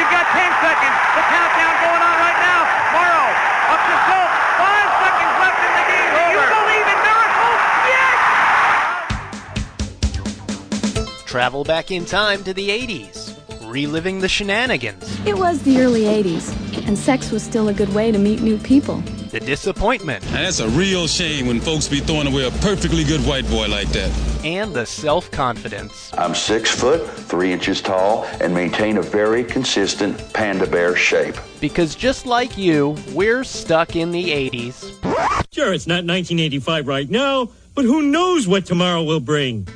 You've got 10 seconds. The countdown going on right now. Morrow up to Schultz. Five seconds left in the game. Do you believe in miracles? Yes! Travel back in time to the 80s, reliving the shenanigans, It was the early 80s, and sex was still a good way to meet new people. the disappointment, Now, that's a real shame when folks be throwing away a perfectly good white boy like that. And the self confidence. I'm six foot, three inches tall, and maintain a very consistent panda bear shape. Because just like you, we're stuck in the 80s. Sure, it's not 1985 right now, but who knows what tomorrow will bring?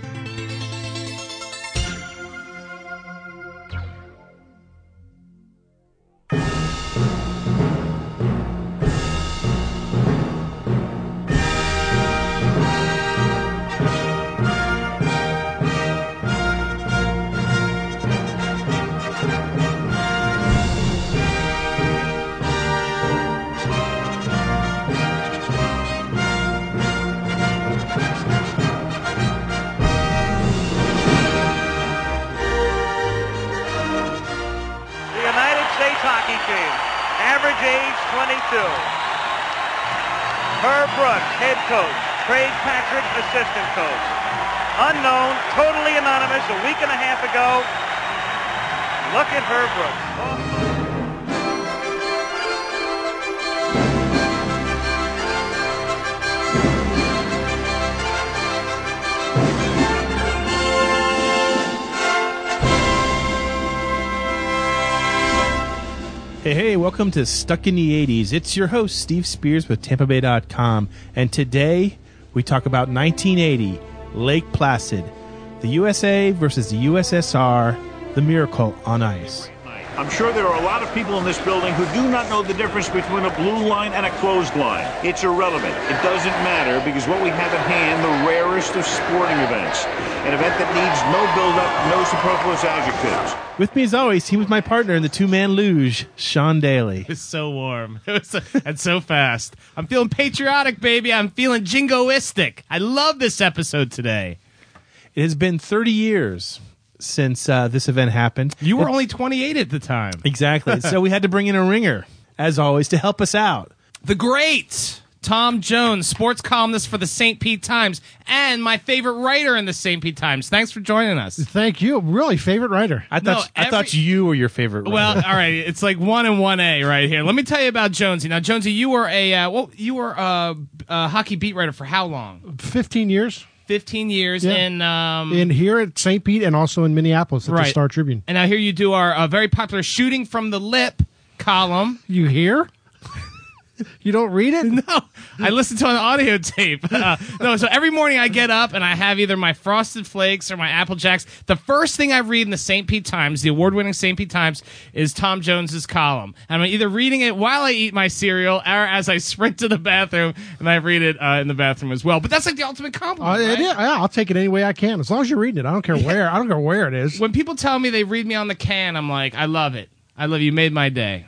Welcome to Stuck in the 80s. It's your host, Steve Spears with TampaBay.com. And today we talk about 1980, Lake Placid, the USA versus the USSR, the miracle on ice. I'm sure there are a lot of people in this building who do not know the difference between a blue line and a closed line. It's irrelevant. It doesn't matter because what we have at hand, the rarest of sporting events. An event that needs no build-up, no superfluous adjectives. With me as always, he was my partner in the two man luge, Sean Daly. It's so warm. It was so, and so fast. I'm feeling patriotic, baby. I'm feeling jingoistic. I love this episode today. It has been 30 years since uh, this event happened. You were only 28 at the time. Exactly. so we had to bring in a ringer, as always, to help us out. The great Tom Jones, sports columnist for the St. Pete Times, and my favorite writer in the St. Pete Times. Thanks for joining us. Thank you. Really, favorite writer. I thought No, I thought you were your favorite. Well, all right. It's like one and one A right here. Let me tell you about Jonesy. Now, Jonesy, you were a uh, well, you were a, a hockey beat writer for how long? 15 years Fifteen years. Yeah. And um, in here at St. Pete and also in Minneapolis at the Star Tribune. and I hear you do our uh, very popular shooting from the lip column. You hear? You don't read it? No, I listen to an audio tape. Uh, no, so every morning I get up and I have either my Frosted Flakes or my Apple Jacks. The first thing I read in the St. Pete Times, the award-winning St. Pete Times, is Tom Jones's column. I'm either reading it while I eat my cereal or as I sprint to the bathroom, and I read it uh, in the bathroom as well. But that's like the ultimate Uh, compliment. it right? is- yeah, I'll take it any way I can. As long as you're reading it. I don't care where. I don't care where it is. When people tell me they read me on the can, I'm like, I love it. I love you. Made my day.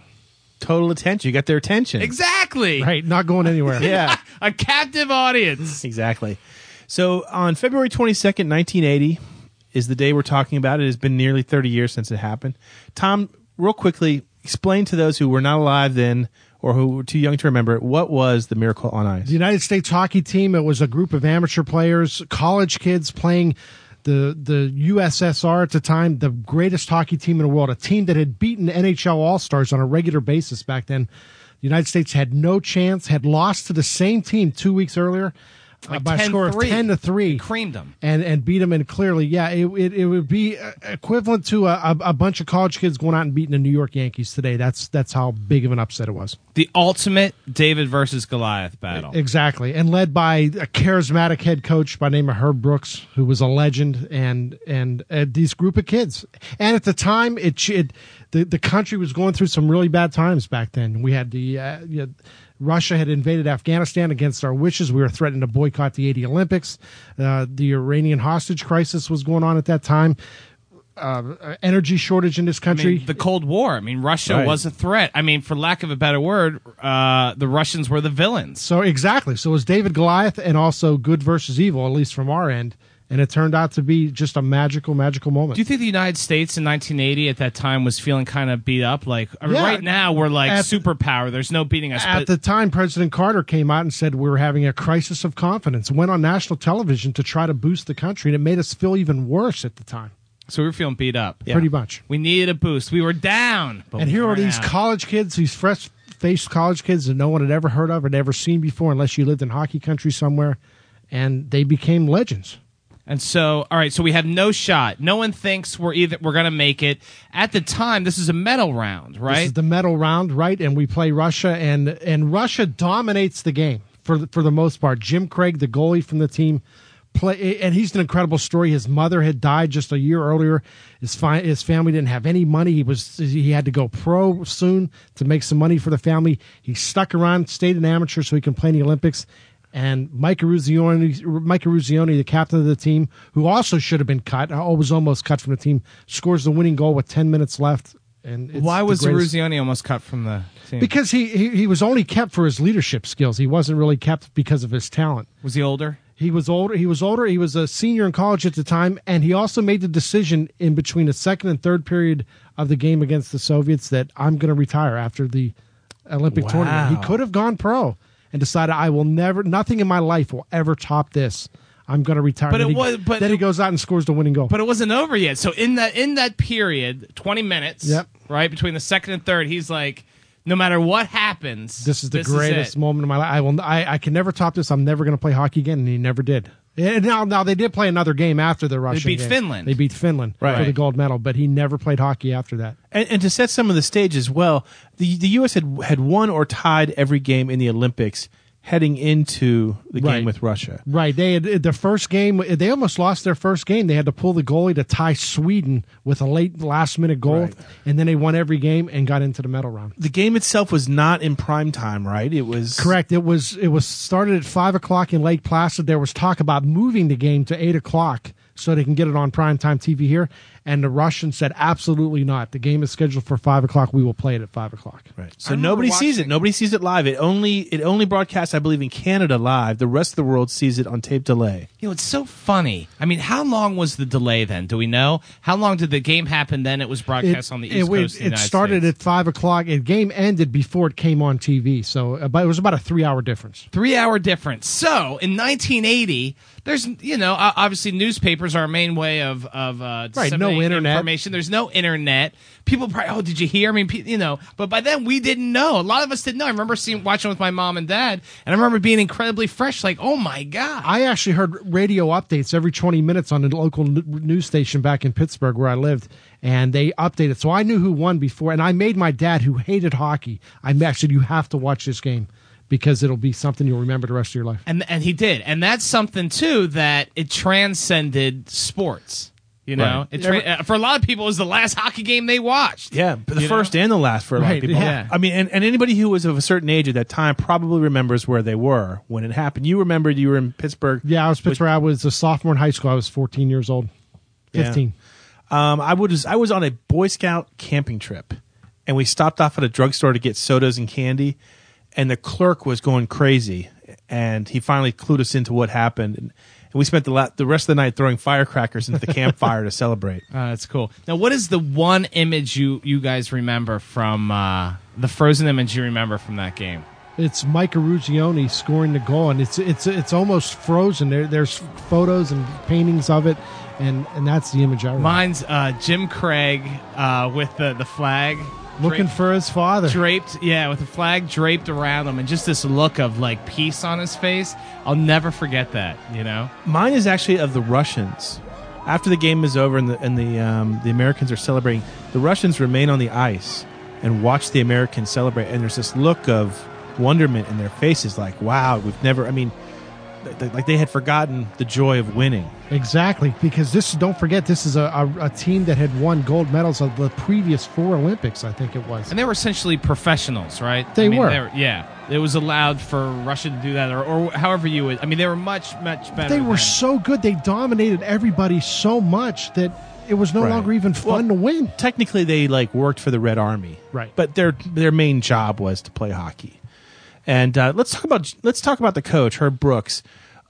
Total attention. You got their attention. Exactly. Right, not going anywhere. Yeah. A captive audience. Exactly. So on February 22nd, 1980 is the day we're talking about. It has been nearly 30 years since it happened. Tom, real quickly, explain to those who were not alive then or who were too young to remember it, what was the Miracle on Ice? The United States hockey team, it was a group of amateur players, college kids playing the the USSR at the time, the greatest hockey team in the world, a team that had beaten NHL All-Stars on a regular basis back then. The United States had no chance, had lost to the same team 2 weeks earlier Like by a score of 10-3. 10 to 3 Creamed them. and and beat them and clearly. Yeah it, it, it would be equivalent to a, a, bunch of college kids going out and beating the New York Yankees today. That's that's how big of an upset it was. The ultimate David versus Goliath battle. exactly. And led by a charismatic head coach by the name of Herb Brooks who was a legend and and uh, these group of kids. And at the time it, it the the country was going through some really bad times back then. We had the uh, you know, Russia had invaded Afghanistan against our wishes. We were threatening to boycott the 80 Olympics. Uh, the Iranian hostage crisis was going on at that time. Uh, energy shortage in this I country. mean, the Cold War. I mean, Russia Right. was a threat. I mean, for lack of a better word, uh, the Russians were the villains. so exactly. So it was David Goliath and also good versus evil, at least from our end. And it turned out to be just a magical, magical moment. Do you think the United States in 1980 at that time was feeling kind of beat up? Like I mean, Yeah. right now, we're like superpower. There's no beating us. At but the time, President Carter came out and said we were having a crisis of confidence. Went on national television to try to boost the country, and it made us feel even worse at the time. so we were feeling beat up. Pretty much. We needed a boost. We were down. And here are these out. college kids, these fresh faced college kids that no one had ever heard of or never seen before, unless you lived in hockey country somewhere, and they became legends. And so, all right, so we have no shot. No one thinks we're either we're gonna make it. At the time, this is a medal round, right? This is the medal round, right? And we play Russia, and and Russia dominates the game for the, for the most part. Jim Craig, the goalie from the team, play, and he's an incredible story. His mother had died just a year earlier. His fi- his family didn't have any money. He was he had to go pro soon to make some money for the family. He stuck around, stayed an amateur so he can play in the Olympics. And Mike Eruzione, Mike Eruzione, the captain of the team, who also should have been cut, oh, was almost cut from the team, scores the winning goal with ten minutes left. And it's Why was greatest- Eruzione almost cut from the team? because he, he he was only kept for his leadership skills. He wasn't really kept because of his talent. was he older? He was older. He was older. He was a senior in college at the time, and he also made the decision in between the second and third period of the game against the Soviets that I'm going to retire after the Olympic tournament. He could have gone pro and decided I will never, nothing in my life will ever top this. I'm going to retire. But Then it he- was- but- then he goes out and scores the winning goal. But it wasn't over yet. So in that in that period, twenty minutes, Yep. right between the second and third, he's like, no matter what happens, this is the it. greatest moment of my life. I will. I, I can never top this. I'm never going to play hockey again, and he never did. And now, now they did play another game after the Russian. They beat game. Finland. They beat Finland for the gold medal, but he never played hockey after that. And, and to set some of the stage as well, the the U.S. had had won or tied every game in the Olympics heading into the Right. game with Russia. Right. They had the first game. They almost lost their first game. They had to pull the goalie to tie Sweden with a late last minute goal, Right. and then they won every game and got into the medal round. The game itself was not in prime time, right? It was Correct. It was it was started at five o'clock in Lake Placid. There was talk about moving the game to eight o'clock so they can get it on primetime TV here. And the Russians said absolutely not. The game is scheduled for five o'clock. We will play it at five o'clock. Right. So remember nobody sees it. Nobody sees it live. It only it only broadcasts, I believe, in Canada live. The rest of the world sees it on tape delay. You know, it's so funny. I mean, how long was the delay then? Do we know? How long did the game happen? Then it was broadcast on the East it, Coast. it, of the it United started States. at five o'clock. The game ended before it came on TV, so uh, but it was about a three-hour difference. three hour difference. So in 1980, there's you know obviously newspapers are our main way of of uh, Right, no internet. information. There's no internet. People probably oh did you hear? I mean pe- you know, but by then we didn't know. A lot of us didn't know. I remember seeing watching with my mom and dad, and I remember being incredibly fresh. Like oh my god. I actually heard radio updates every 20 minutes on the local n- news station back in Pittsburgh where I lived, and they updated. So I knew who won before, and I made my dad, who hated hockey, I actually, you have to watch this game because it'll be something you'll remember the rest of your life. and and he did, and that's something too that it transcended sports. You know, Right. it tra- uh, for a lot of people, it was the last hockey game they watched. Yeah, the first know? and the last for a lot Right, of people. yeah. I mean, and, and anybody who was of a certain age at that time probably remembers where they were when it happened. You remembered you were in Pittsburgh. Yeah, I was Pittsburgh. I was a sophomore in high school. I was 14 years old. Yeah. 15. Um, I was I was on a Boy Scout camping trip, and we stopped off at a drugstore to get sodas and candy, and the clerk was going crazy, and he finally clued us into what happened, and, and we spent the la- the rest of the night throwing firecrackers into the campfire to celebrate. Uh, that's cool. Now, what is the one image you you guys remember from uh, the frozen image you remember from that game? It's Mike Eruzione scoring the goal, and it's it's it's almost frozen. There, there's photos and paintings of it, and and that's the image I remember. Mine's uh, Jim Craig uh, with the the flag Looking for his father. draped, yeah, with a flag draped around him, and just this look of like peace on his face. I'll never forget that. You know, Mine is actually of the Russians. After the game is over and the and the um, the Americans are celebrating, the Russians remain on the ice and watch the Americans celebrate. And there's this look of wonderment in their faces, like, "Wow, we've never." I mean, th- th- like they had forgotten the joy of winning. Exactly, because this don't forget this is a, a, a team that had won gold medals of the previous four Olympics. I think it was. and they were essentially professionals, right? They I mean, were. yeah, it was allowed for Russia to do that, or, or however you would. I mean, they were much much better. They were than- so good. They dominated everybody so much that it was no Right. longer even fun to win. Technically, they like worked for the Red Army, Right. But their their main job was to play hockey. And uh, let's talk about let's talk about the coach Herb Brooks.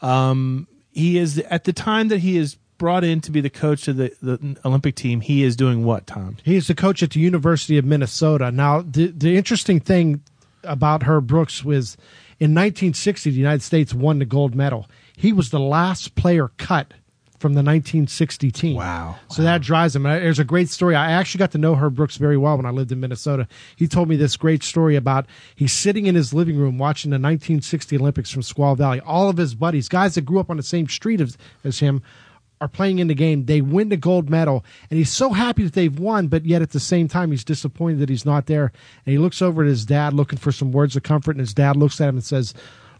Um, he is at the time that he is brought in to be the coach of the, the Olympic team. He is doing what, Tom? He is the coach at the University of Minnesota. Now, the the interesting thing about Herb Brooks was in 1960, the United States won the gold medal. He was the last player cut from the 1960 team. Wow. So that drives him. There's a great story. I actually got to know Herb Brooks very well when I lived in Minnesota. He told me this great story about he's sitting in his living room watching the 1960 Olympics from Squaw Valley. All of his buddies, guys that grew up on the same street as, as him, are playing in the game. They win the gold medal, and he's so happy that they've won, but yet at the same time, he's disappointed that he's not there. And he looks over at his dad looking for some words of comfort, and his dad looks at him and says,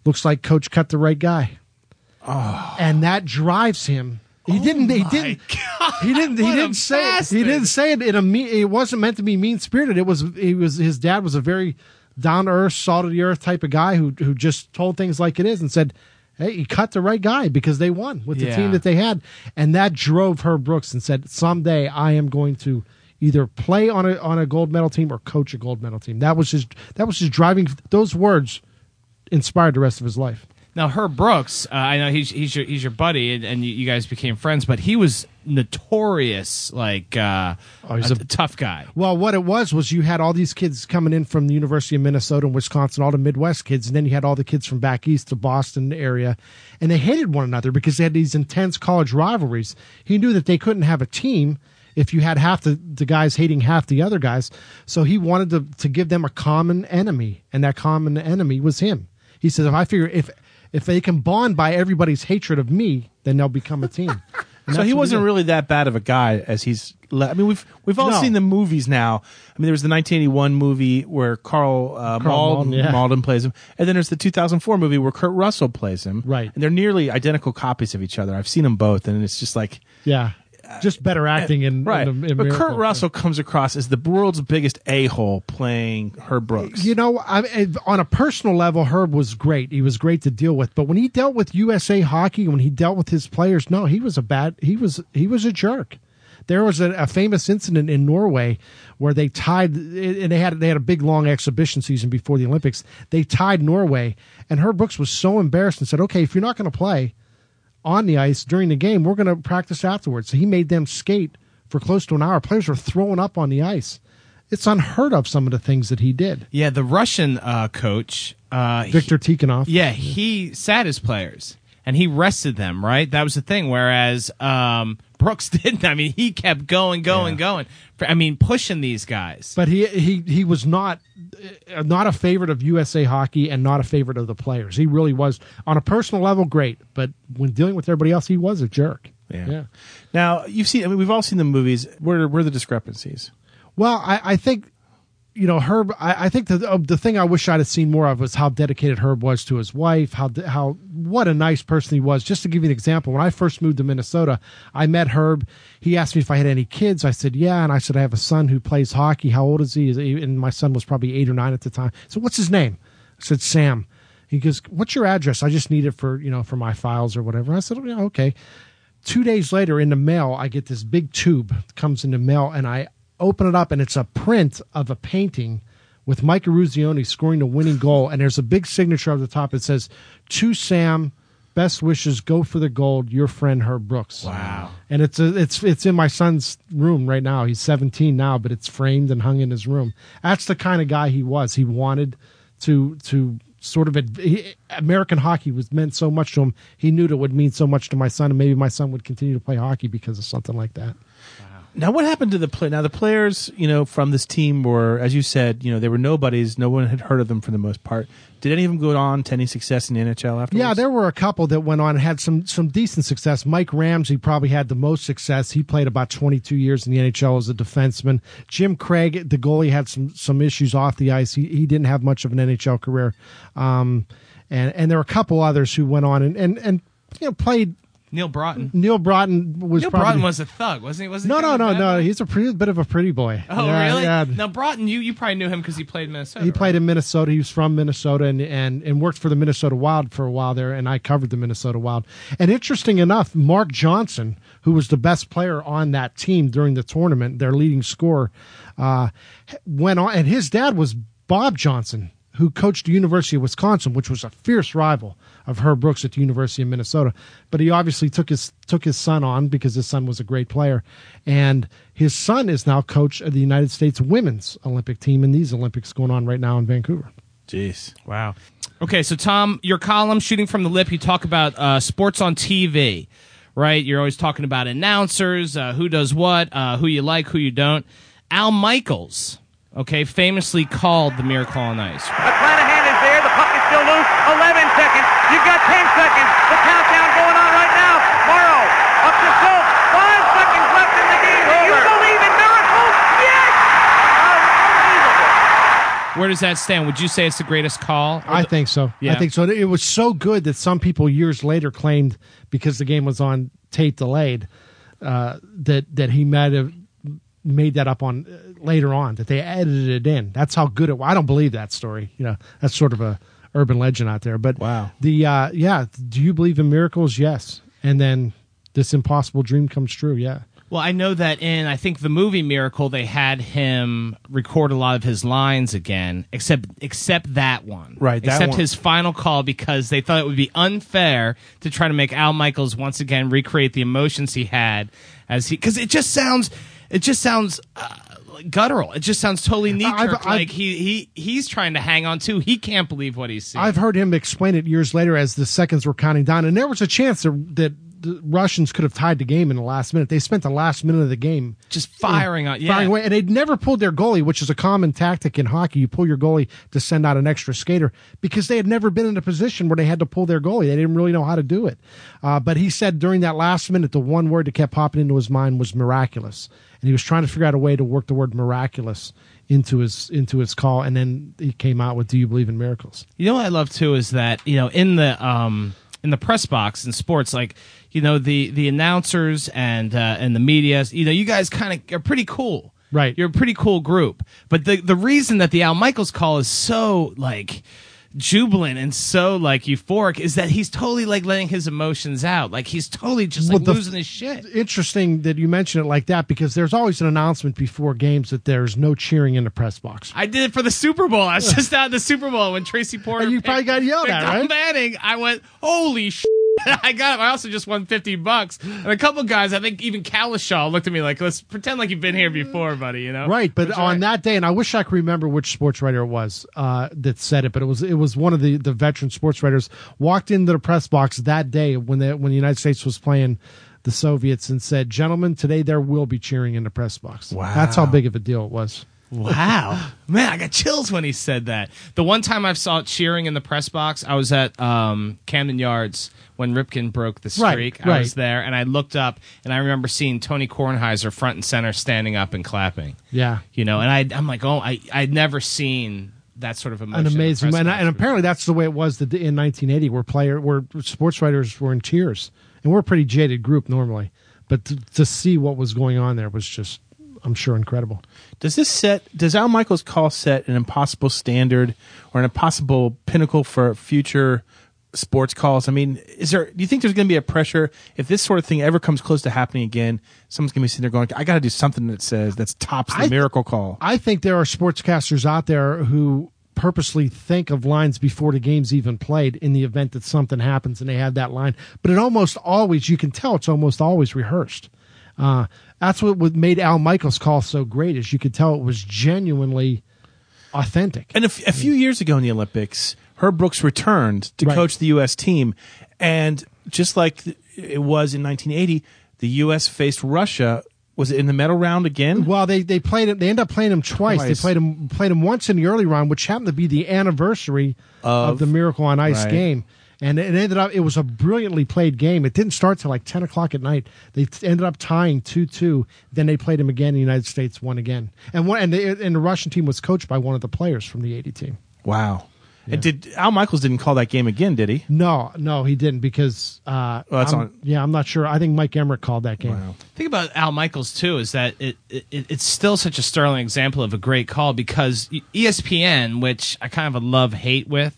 Looks like coach cut the right guy. Oh. And that drives him. He didn't. He didn't. He didn't. He didn't say. It. He didn't say it in a. Me, it wasn't meant to be mean spirited. It was. He was. His dad was a very down to earth, salt of the earth type of guy who who just told things like it is and said, "Hey, he cut the right guy because they won with the Yeah. team that they had," and that drove Herb Brooks and said, "Someday I am going to." Either play on a on a gold medal team or coach a gold medal team. That was his that was his driving. Those words inspired the rest of his life. Now, Herb Brooks, uh, I know he's he's your he's your buddy, and, and you, you guys became friends, but he was notorious, like uh, Oh, he's a, a- tough guy. Well, what it was was you had all these kids coming in from the University of Minnesota and Wisconsin, all the Midwest kids, and then you had all the kids from back east, the Boston area, and they hated one another because they had these intense college rivalries. He knew that they couldn't have a team if you had half the, the guys hating half the other guys, so he wanted to to give them a common enemy, and that common enemy was him. He says, if I figure if if they can bond by everybody's hatred of me, then they'll become a team. And So that's he what wasn't did. really that bad of a guy as he's. Le- I mean, we've we've all No. seen the movies now. I mean, there was the 1981 movie where Karl, uh, Malden, Malden, yeah. Malden plays him, and then there's the 2004 movie where Kurt Russell plays him. Right. and they're nearly identical copies of each other. I've seen them both, and it's just like Yeah, just better acting in right. In, in but Miracle. Kurt Russell comes across as the world's biggest a hole playing Herb Brooks. You know, I, on a personal level, Herb was great. He was great to deal with. But when he dealt with USA Hockey, when he dealt with his players, no, he was a bad. He was he was a jerk. There was a, a famous incident in Norway where they tied, and they had they had a big long exhibition season before the Olympics. They tied Norway, and Herb Brooks was so embarrassed and said, "Okay, if you're not going to play on the ice during the game, we're going to practice afterwards." So he made them skate for close to an hour. Players were throwing up on the ice. It's unheard of some of the things that he did. Yeah, the Russian uh, coach, uh, he- Victor Tikhonov. yeah, he sat his players and he rested them. Right, that was the thing. Whereas um, Brooks didn't. I mean, he kept going, going, going. I mean, pushing these guys. But he he he was not uh, not a favorite of USA Hockey and not a favorite of the players. He really was on a personal level great, but when dealing with everybody else, he was a jerk. yeah. Yeah. Now you've seen. I mean, we've all seen the movies. Where where are the discrepancies? Well, I, I think you know Herb. I, I think the uh, the thing I wish I'd have seen more of was how dedicated Herb was to his wife. How how what a nice person he was. Just to give you an example, when I first moved to Minnesota, I met Herb. He asked me if I had any kids. I said yeah, and I said I have a son who plays hockey. How old is he? And my son was probably eight or nine at the time. So what's his name? I said Sam. He goes, "What's your address? I just need it for you know for my files or whatever." I said, oh, "Okay." Two days later, in the mail, I get this big tube comes in the mail, and I open it up, and it's a print of a painting with Mike Eruzione scoring the winning goal, and there's a big signature on the top. It says, "To Sam, best wishes, go for the gold. Your friend Herb Brooks." Wow. And it's a, it's it's in my son's room right now. He's 17 now, but it's framed and hung in his room. That's the kind of guy he was. He wanted to to sort of he, American hockey was meant so much to him. He knew that it would mean so much to my son, and maybe my son would continue to play hockey because of something like that. Now, what happened to the play? Now, the players, you know, from this team were, as you said, you know, they were nobodies. No one had heard of them for the most part. Did any of them go on to any success in the NHL afterwards? Yeah, there were a couple that went on and had some some decent success. Mike Ramsey probably had the most success. He played about 22 years in the NHL as a defenseman. Jim Craig, the goalie, had some some issues off the ice. He he didn't have much of an NHL career. Um, and and there were a couple others who went on and and, and you know played. Neal Broten. Neal Broten was Neal probably Broten was a thug, wasn't he? Wasn't no he no no no. He's a pretty bit of a pretty boy. Oh, Yeah, really? yeah. Now, Broten, you, you probably knew him because he played in Minnesota. He played in Minnesota. He was from Minnesota and, and, and worked for the Minnesota Wild for a while there, and I covered the Minnesota Wild. And interesting enough, Mark Johnson, who was the best player on that team during the tournament, their leading scorer, uh, went on, and his dad was Bob Johnson, who coached the University of Wisconsin, which was a fierce rival of Herb Brooks at the University of Minnesota. But he obviously took his took his son on because his son was a great player, and his son is now coach of the United States women's Olympic team in these Olympics going on right now in Vancouver. Jeez. Wow. Okay, so Tom, your column, Shooting from the Lip, you talk about uh, sports on TV, right? You're always talking about announcers, uh, who does what, uh, who you like, who you don't. Al Michaels, okay, famously called the Miracle on Ice. McClanahan is there. The puck is still loose. 11 seconds. You've got 10 seconds. The countdown going on right now. Morrow up to Schultz. Five seconds left in the game. Do you believe in miracles? Yes! Unbelievable. Where does that stand? Would you say it's the greatest call? I think so. Yeah. I think so. It was so good that some people years later claimed because the game was on tape delayed uh, that that he might have made that up on uh, later on that they edited it in. That's how good it. was. I don't believe that story. You know, that's sort of a urban legend out there. But Wow. the uh, yeah, do you believe in miracles? Yes, and then this impossible dream comes true. Yeah. Well, I know that in I think the movie Miracle, they had him record a lot of his lines again, except except that one, Right, that except one- his final call because they thought it would be unfair to try to make Al Michaels once again recreate the emotions he had as he because it just sounds it just sounds. Uh, like guttural. It just sounds totally knee I've- Like he he he's trying to hang on too. He can't believe what he's seeing. I've heard him explain it years later as the seconds were counting down, and there was a chance that the Russians could have tied the game in the last minute. They spent the last minute of the game just firing on. Yeah, firing away, and they'd never pulled their goalie, which is a common tactic in hockey. You pull your goalie to send out an extra skater because they had never been in a position where they had to pull their goalie. They didn't really know how to do it. Uh, but he said during that last minute, the one word that kept popping into his mind was miraculous, and he was trying to figure out a way to work the word miraculous into his into his call, and then he came out with "Do you believe in miracles?" You know what I love too is that you know in the um in the press box in sports like you know the the announcers and uh, and the media you know you guys kind of are pretty cool Right. you're a pretty cool group but the the reason that the Al Michaels call is so like jubilant and so like euphoric is that he's totally like letting his emotions out like he's totally just like Well, the- losing his shit interesting that you mention it like that because there's always an announcement before games that there's no cheering in the press box. I did it for the Super Bowl. I was just at the Super Bowl when Tracy Porter. And you probably got yelled at, right? Manning. I went, holy sh! I got it. I also just won fifty bucks, and a couple guys. I think even Kalishaw looked at me like, "Let's pretend like you've been here before, buddy." You know, Right, but That's on right. that day, and I wish I could remember which sports writer it was uh, that said it, but it was it was one of the, the veteran sports writers walked into the press box that day when the when the United States was playing the Soviets and said, "Gentlemen, today there will be cheering in the press box." Wow. that's how big of a deal it was. Wow, man, I got chills when he said that. The one time I saw it cheering in the press box, I was at um, Camden Yards when Ripken broke the Right, streak. I right. was there, and I looked up, and I remember seeing Tony Kornheiser front and center, standing up and clapping. Yeah, You know, and I, I'm like, oh, I, I'd never seen that sort of emotion. an amazing, and, and apparently that's the way it was the, in 1980, where player where sports writers were in tears, and we're a pretty jaded group normally, but to, to see what was going on there was just, I'm sure, incredible. Does this set does Al Michaels call set an impossible standard or an impossible pinnacle for future sports calls? I mean, is there do you think there's going to be a pressure if this sort of thing ever comes close to happening again? Someone's going to be sitting there going, "I got to do something that says that's tops the I- miracle call." I think there are sportscasters out there who purposely think of lines before the game's even played in the event that something happens and they have that line. But it almost always, you can tell it's almost always rehearsed. Uh, that's what would- made Al Michaels' call so great is you could tell it was genuinely authentic. And a, f- a few years ago in the Olympics, Herb Brooks returned to Right. coach the U.S. team, and just like it was in 1980, the U.S. faced Russia. Was it in the medal round again? Well, they they played him. They ended up playing him twice. Twice. They played him played him once in the early round, which happened to be the anniversary of, Of- the Miracle on Ice right. game. And it ended up. It was a brilliantly played game. It didn't start till like ten o'clock at night. They ended up tying two two. Then they played him again. The United States won again. And one and the, and the Russian team was coached by one of the players from the eighty team. Wow. And did Al Michaels didn't call that game again? Did he? No, no, he didn't because. Uh, Well, that's I'm- on- Yeah, I'm not sure. I think Mike Emrick called that game. thing about Al Michaels too is that it, it it's still such a sterling example of a great call because ESPN, which I kind of a love hate with,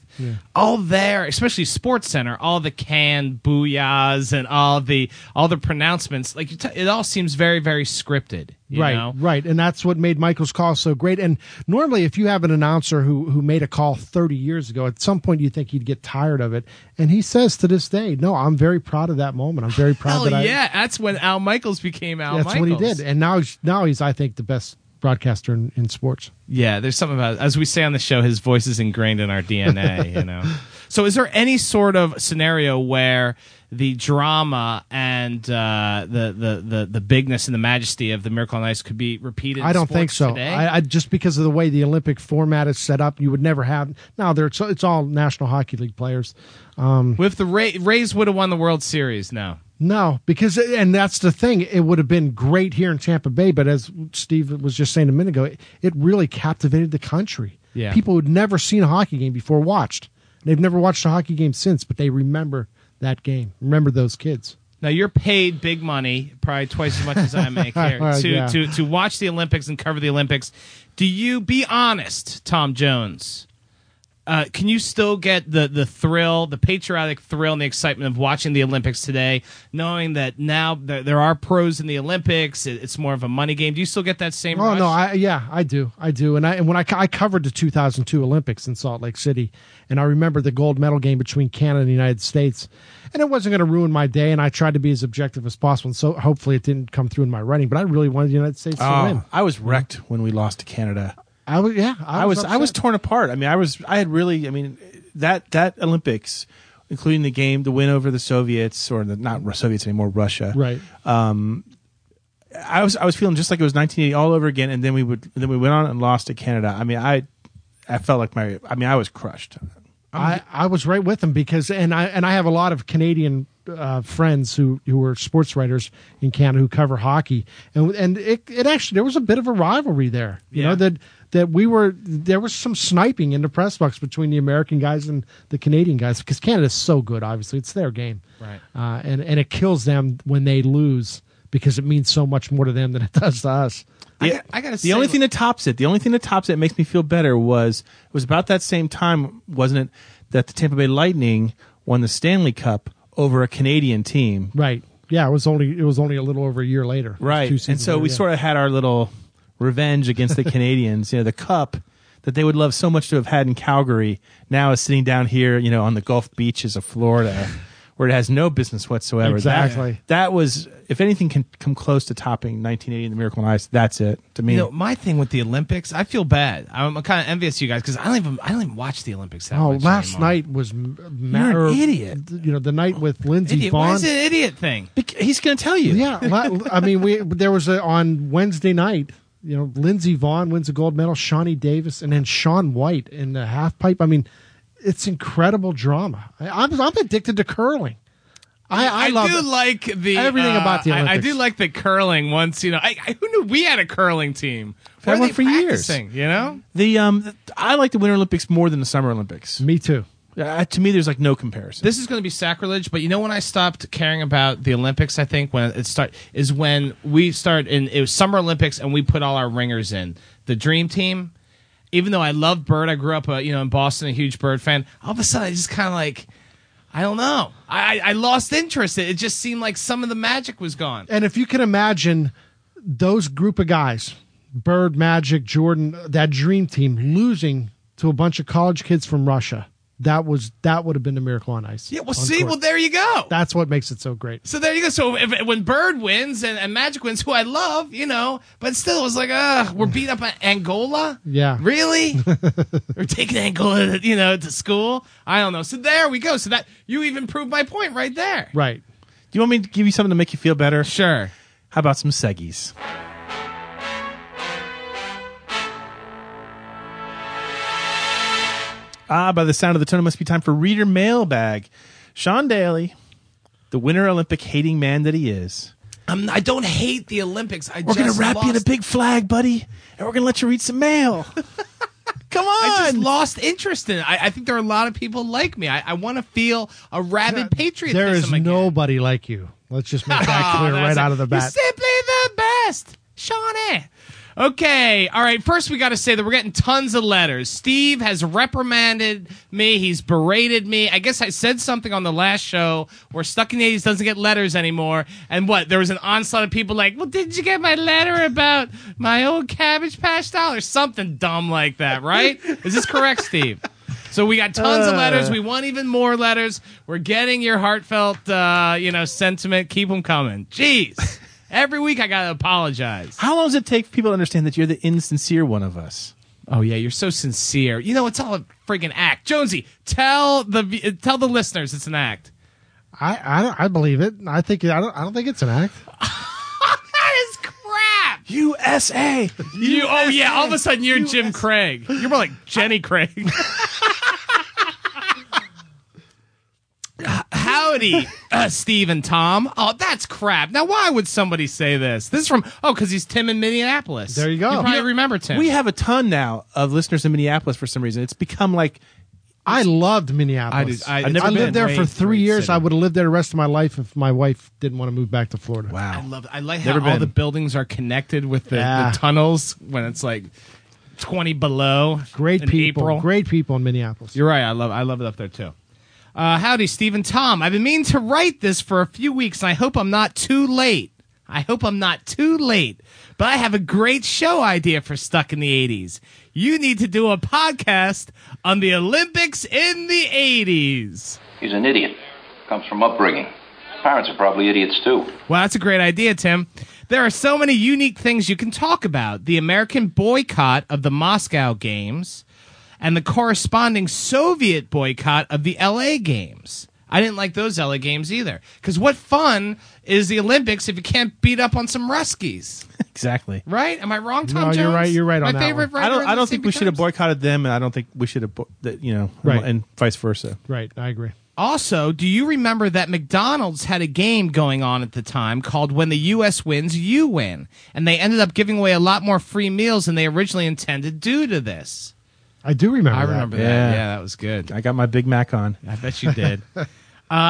all there, especially Sports Center, all the canned booyahs and all the all the pronouncements, like you t- it all seems very very scripted. you right, know? right, and that's what made Michael's call so great. And normally, if you have an announcer who who made a call 30 years ago, at some point you think he'd get tired of it. And he says to this day, "No, I'm very proud of that moment. I'm very proud Hell that I." yeah, that's when Al Michaels became Al that's Michaels. what he did. And now, he's, now he's, I think, the best broadcaster in, in sports. Yeah, there's something about as we say on the show, his voice is ingrained in our DNA. you know. So, is there any sort of scenario where the drama and uh, the, the the the bigness and the majesty of the Miracle on Ice could be repeated? I don't think so. I, I just because of the way the Olympic format is set up, you would never have. Now there, it's, it's all National Hockey League players. Um, With the Ray, Rays would have won the World Series. No. No, because and that's the thing. It would have been great here in Tampa Bay, but as Steve was just saying a minute ago, it, it really captivated the country. Yeah. people who'd never seen a hockey game before watched. They've never watched a hockey game since, but they remember that game. Remember those kids. Now you're paid big money, probably twice as much as I make here, Uh, to, yeah. to to watch the Olympics and cover the Olympics. Do you be honest, Tom Jones? Uh, can you still get the the thrill, the patriotic thrill, and the excitement of watching the Olympics today, knowing that now there, there are pros in the Olympics? It, it's more of a money game. Do you still get that same? Oh rush? no, I yeah, I do, I do, and I and when I, I covered the 2002 Olympics in Salt Lake City, and I remember the gold medal game between Canada and the United States, and it wasn't going to ruin my day, and I tried to be as objective as possible, and so hopefully it didn't come through in my writing, but I really wanted the United States to Oh, win. I was wrecked when we lost to Canada. I was yeah, I was I was upset. torn apart. I mean, I was I had really I mean that that Olympics, including the game, the win over the Soviets or the not Soviets anymore, Russia. right. I was I was feeling just like it was 1980 all over again, and then we would then we went on and lost to Canada. I mean, I I felt like my I mean I was crushed. I, I was right with them because and I and I have a lot of Canadian uh, friends who who are sports writers in Canada who cover hockey and and it, it actually there was a bit of a rivalry there you Yeah. know that that we were there was some sniping in the press box between the American guys and the Canadian guys because Canada's so good obviously it's their game Right. uh, and and it kills them when they lose because it means so much more to them than it does to us I The- got- I gotta the say, only like- thing that tops it, the only thing that tops it, makes me feel better was it was about that same time, wasn't it, that the Tampa Bay Lightning won the Stanley Cup over a Canadian team. right yeah it was only it was only a little over a year later Right. And so later, we yeah. sort of had our little revenge against the Canadians. You know, the cup that they would love so much to have had in Calgary now is sitting down here, you know, on the Gulf beaches of Florida, where it has no business whatsoever. That- Exactly. That, was, if anything can come close to topping 1980 in the Miracle on Ice, that's it to me. You know, my thing with the Olympics, I feel bad. I'm kind of envious of you guys because I don't even I don't even watch the Olympics that Oh, much last anymore. night was m- ma- You're an idiot. You know, the night with Lindsey Idiot. Why is it an idiot thing? Bec- he's going to tell you. Yeah, I mean, we there was a on Wednesday night. You know, Lindsey Vonn wins a gold medal, Shani Davis, and then Shaun White in the half pipe. I mean, it's incredible drama. I, I'm I'm addicted to curling. I I, love do it. like the Everything uh, about the I, I do like the curling. Once you know, I, I who knew we had a curling team? Where had are one they for years. You know, The um, I like the Winter Olympics more than the Summer Olympics. Me too. Uh, to me, there's like no comparison. this is going to be sacrilege. But you know when I stopped caring about the Olympics, I think when it start is when we start in it was Summer Olympics and we put all our ringers in the Dream Team. Even though I love Bird, I grew up, uh, you know, in Boston, a huge Bird fan. All of a sudden, I just kind of like, I don't know. I, I I lost interest. It, it just seemed like some of the magic was gone. And if you can imagine those group of guys, Bird, Magic, Jordan, that dream team losing to a bunch of college kids from Russia, that was that would have been a miracle on ice. Yeah, well, see, court. well, there you go. that's what makes it so great. So there you go. So if, when Bird wins and, and Magic wins, who I love, you know, but still, it was like, uh, we're beat up at Angola. Yeah. really? we're taking Angola, you know, to school. I don't know. So there we go. So that you even proved my point right there. Right. Do you want me to give you something to make you feel better? Sure. How about some Seggies? Ah, by the sound of the tone, it must be time for Reader Mailbag. Sean Daly, the Winter Olympic hating man that he is. I'm, I don't hate the Olympics. I We're going to wrap you in a lost- big flag, buddy, and we're going to let you read some mail. Come on. I just lost interest in it. I, I think there are a lot of people like me. I, I want to feel a rabid patriotism. There is again. nobody like you. Let's just make that Oh, clear that's right it. out of the bat. You're simply the best, Shawnee. Okay, all right. First, we got to say that we're getting tons of letters. Steve has reprimanded me. He's berated me. I guess I said something on the last show where Stuck in the 80s doesn't get letters anymore. And what? There was an onslaught of people like, well, did you get my letter about my old Cabbage Patch doll or something dumb like that, right? Is this correct, Steve? So we got tons of letters. We want even more letters. We're getting your heartfelt, uh, you know, sentiment. Keep them coming. Jeez. Every week I gotta apologize. How long does it take for people to understand that you're the insincere one of us? Oh yeah, you're so sincere. You know, it's all a freaking act. Jonesy, tell the tell the listeners it's an act. I, I I believe it. I think I don't I don't think it's an act. that is crap. USA. You oh yeah, all of a sudden you're Jim Craig. You're more like Jenny Craig. Howdy, uh, Steve and Tom. Oh, that's crap. Now, why would somebody say this? This is from oh, because he's Tim in Minneapolis. There you go. You probably remember Tim. We have a ton now of listeners in Minneapolis for some reason. It's become like I loved Minneapolis. I did- I- I've never I lived there for three years. city. I would have lived there the rest of my life if my wife didn't want to move back to Florida. Wow, I wow. love. I like how Never all the buildings are connected with the, Yeah. the tunnels when it's like twenty below. Great in people. April. Great people in Minneapolis. You're right. I love. I love it up there too. Uh, howdy, Steve and Tom. I've been meaning to write this for a few weeks, and I hope I'm not too late. I hope I'm not too late. But I have a great show idea for Stuck in the 80s. You need to do a podcast on the Olympics in the 80s. He's an idiot. Comes from upbringing. Parents are probably idiots too. Well, that's a great idea, Tim. There are so many unique things you can talk about. The American boycott of the Moscow Games and the corresponding Soviet boycott of the LA Games. I didn't like those LA Games either. Because what fun is the Olympics if you can't beat up on some Ruskies? Exactly. Right? Am I wrong, Tom No, you're right- you're right My on that favorite one. I don't. I don't think we should have boycotted them, and I don't think we should have, bo- that, you know, Right. and vice versa. Right. I agree. Also, do you remember that McDonald's had a game going on at the time called When the U.S. Wins, You Win? And they ended up giving away a lot more free meals than they originally intended due to this. I do remember. I that. remember that. Yeah. Yeah, that was good. I got my Big Mac on. I bet you did. uh,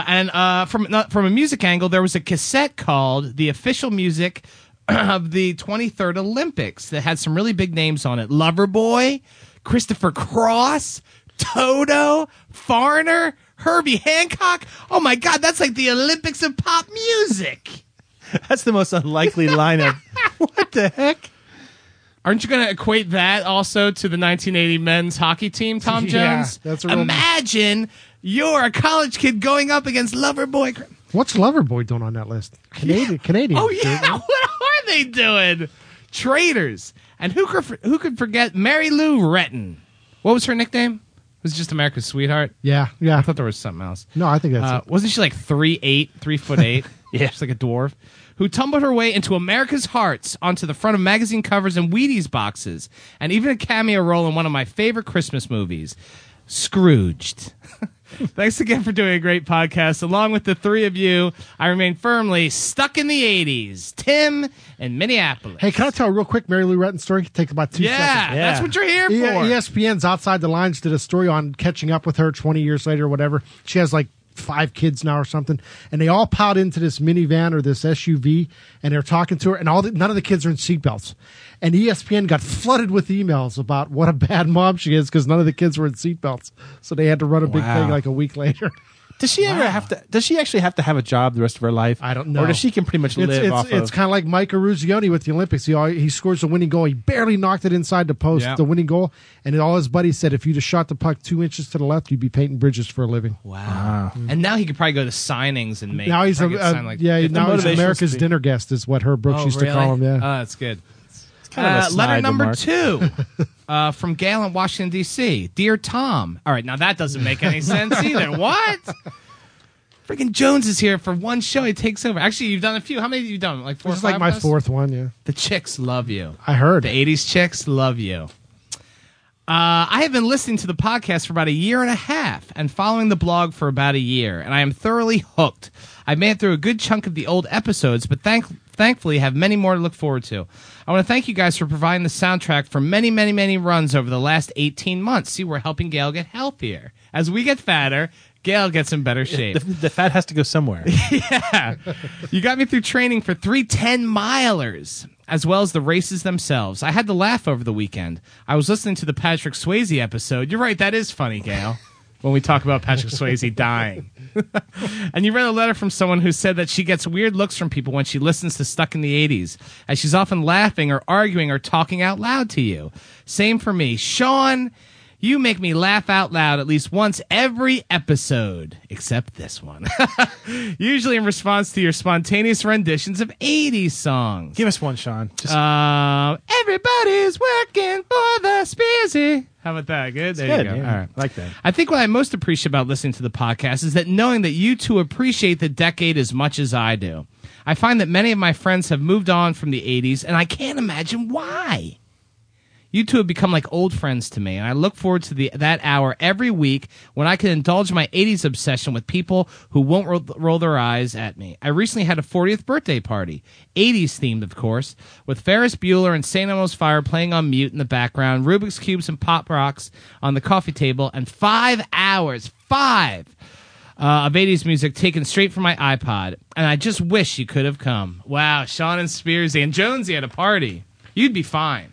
and uh, from not, from a music angle, there was a cassette called "The Official Music of the 23rd Olympics" that had some really big names on it: Loverboy, Christopher Cross, Toto, Foreigner, Herbie Hancock. Oh my God, that's like the Olympics of pop music. That's the most unlikely lineup. what the heck? Aren't you going to equate that also to the 1980 men's hockey team, Tom Yeah, Jones? that's a real- Imagine you're a college kid going up against Loverboy. What's Loverboy doing on that list? Canadian. Canadian. Oh yeah, what are they doing? Traitors. And who could who could forget Mary Lou Retton? What was her nickname? It Was it just America's sweetheart? Yeah. Yeah. I thought there was something else. No, I think that's Uh, it. wasn't she like three eight, three foot eight? yeah, she's like a dwarf. Who tumbled her way into America's hearts onto the front of magazine covers and Wheaties boxes, and even a cameo role in one of my favorite Christmas movies, Scrooged. Thanks again for doing a great podcast. Along with the three of you, I remain firmly stuck in the 80s. Tim in Minneapolis. Hey, can I tell a real quick Mary Lou Retton story? Take about two yeah, seconds. that's what you're here E- for. ESPN's Outside the Lines did a story on catching up with her 20 years later or whatever. She has like five kids now or something, and they all piled into this minivan or this SUV, and they're talking to her, and all the, none of the kids are in seatbelts. And ESPN got flooded with emails about what a bad mom she is because none of the kids were in seatbelts, so they had to run a big Wow. thing like a week later. Does she ever have to? Does she actually have to have a job the rest of her life? I don't know. Or does she can pretty much live it's, off it's of? kind of like Mike Eruzione with the Olympics. He al- he scores the winning goal. He barely knocked it inside the post, Yeah. the winning goal, and all his buddies said, if you just shot the puck two inches to the left, you'd be painting bridges for a living. Wow. Uh-huh. Mm-hmm. And now he could probably go to signings and make. now he's a, probably get signed like yeah, now he's motivational America's speak- dinner guest, is what Herb Brooks Oh, used really? to call him. Yeah, Oh, that's good. Kind of Uh, letter number remark. two uh, from Gail in Washington, D.C. Dear Tom. All right, now that doesn't make any sense either. What? Freaking Jones is here for one show. He takes over. Actually, you've done a few. How many have you done? Like four this is like my fourth one. Yeah, The chicks love you. I heard. The 80s chicks love you. Uh, I have been listening to the podcast for about a year and a half and following the blog for about a year, and I am thoroughly hooked. I've made it through a good chunk of the old episodes, but thank- thankfully have many more to look forward to. I want to thank you guys for providing the soundtrack for many, many, many runs over the last 18 months. See, we're helping Gail get healthier. As we get fatter, Gail gets in better shape. The, the fat has to go somewhere. yeah. You got me through training for three 10 milers, as well as the races themselves. I had to laugh over the weekend. I was listening to the Patrick Swayze episode. You're right, that is funny, Gail, when we talk about Patrick Swayze dying. and you read a letter from someone who said that she gets weird looks from people when she listens to Stuck in the 80s, as she's often laughing or arguing or talking out loud to you. Same for me. Sean, you make me laugh out loud at least once every episode, except this one. Usually in response to your spontaneous renditions of 80s songs. Give us one, Sean. Just Uh, everybody's working for the Spearsy. How about that? Good? There good, you go. yeah. All right. Like that. I think what I most appreciate about listening to the podcast is that knowing that you two appreciate the decade as much as I do. I find that many of my friends have moved on from the 80s, and I can't imagine why. You two have become like old friends to me, and I look forward to the, that hour every week when I can indulge my 80s obsession with people who won't roll, roll their eyes at me. I recently had a 40th birthday party, 80s themed, of course, with Ferris Bueller and St. Elmo's Fire playing on mute in the background, Rubik's Cubes and Pop Rocks on the coffee table, and five hours, five, uh, of 80s music taken straight from my iPod. And I just wish you could have come. Wow, Sean and Spears and Jonesy at a party. You'd be fine.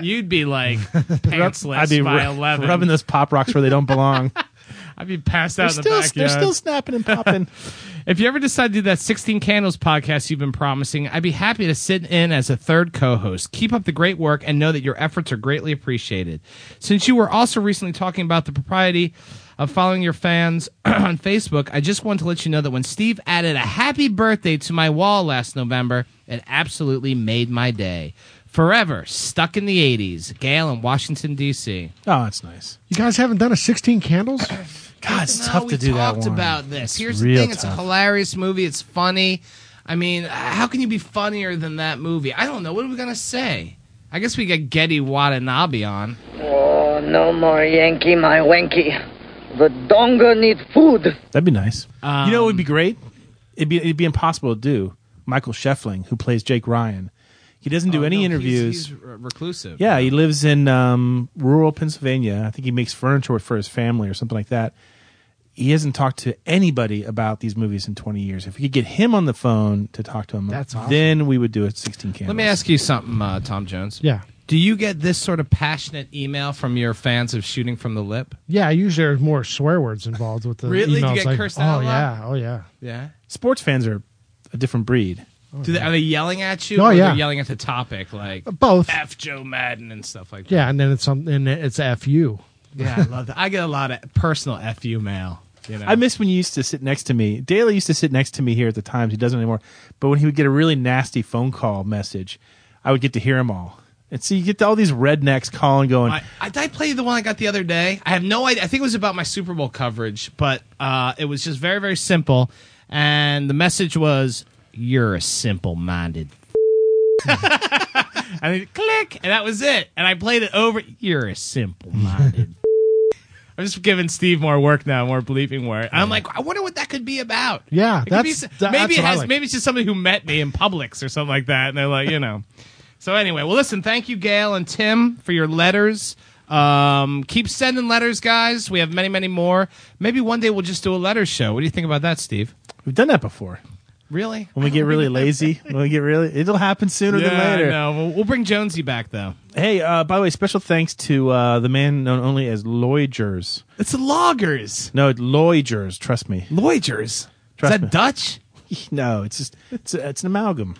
You'd be like pantsless I'd be by ru- 11. rubbing those pop rocks where they don't belong. I'd be passed they're, out in the still, backyard. they're still snapping and popping. If you ever decide to do that 16 Candles podcast you've been promising, I'd be happy to sit in as a third co host. Keep up the great work and know that your efforts are greatly appreciated. Since you were also recently talking about the propriety of following your fans on Facebook, I just want to let you know that when Steve added a happy birthday to my wall last November, it absolutely made my day. Forever stuck in the 80s. Gail in Washington, D.C. Oh, that's nice. You guys haven't done a 16 Candles? God, it's No, tough to do that We talked about this. It's Here's the real thing: it's a hilarious movie. It's funny. I mean, how can you be funnier than that movie? I don't know. What are we gonna say? I guess we get Gedde Watanabe on. Oh, no more Yankee, my wanky. The donga need food. That'd be nice. you know, it would be Um, great. It'd be it'd be impossible to do. Michael Schoeffling, who plays Jake Ryan, he doesn't do Oh, any no, interviews. He's, he's reclusive. yeah, he lives in um, rural Pennsylvania. I think he makes furniture for his family or something like that. He hasn't talked to anybody about these movies in 20 years. If we could get him on the phone to talk to him, That's awesome. then we would do a 16 candles. Let me ask you something, uh, Tom Jones. Yeah. Do you get this sort of passionate email from your fans of shooting from the lip? Yeah, usually there's more swear words involved with the Really? Do you emails. get like, cursed oh, out a lot? yeah. Oh, yeah. Yeah. Sports fans are a different breed. Do they, are they yelling at you? Oh, or yeah. They're yelling at the topic, like Both. F Joe Maddon and stuff like that. Yeah, and then it's some, and it's FU. Yeah, I love that. I get a lot of personal fu mail. You know, I miss when you used to sit next to me. Daly used to sit next to me here at the Times. He doesn't anymore. But when he would get a really nasty phone call message, I would get to hear them all. And so you get all these rednecks calling, going, I, I, did I play the one I got the other day? I have no idea. I think it was about my Super Bowl coverage, but uh, it was just very, very simple. And the message was, "You're a simple-minded." and then click, and that was it. And I played it over. You're a simple-minded. I'm just giving Steve more work now, more bleeping work. I'm like, I wonder what that could be about. Yeah, It could be that's- s- that- maybe that's it what I has. like. Maybe it's just somebody who met me in Publix or something like that, and they're like, you know. So anyway, well, listen. Thank you, Gail and Tim, for your letters. Um, keep sending letters, guys. We have many, many more. Maybe one day we'll just do a letters show. What do you think about that, Steve? We've done that before. Really? When we get really lazy, when we get really, it'll happen sooner than later. No, we'll, we'll bring Jonesy back though. Hey, uh, by the way, special thanks to uh, the man known only as Loigers. It's the loggers. No, Loigers. Trust me. Loigers. Trust Is that me. Dutch? No, it's just it's a, it's an amalgam.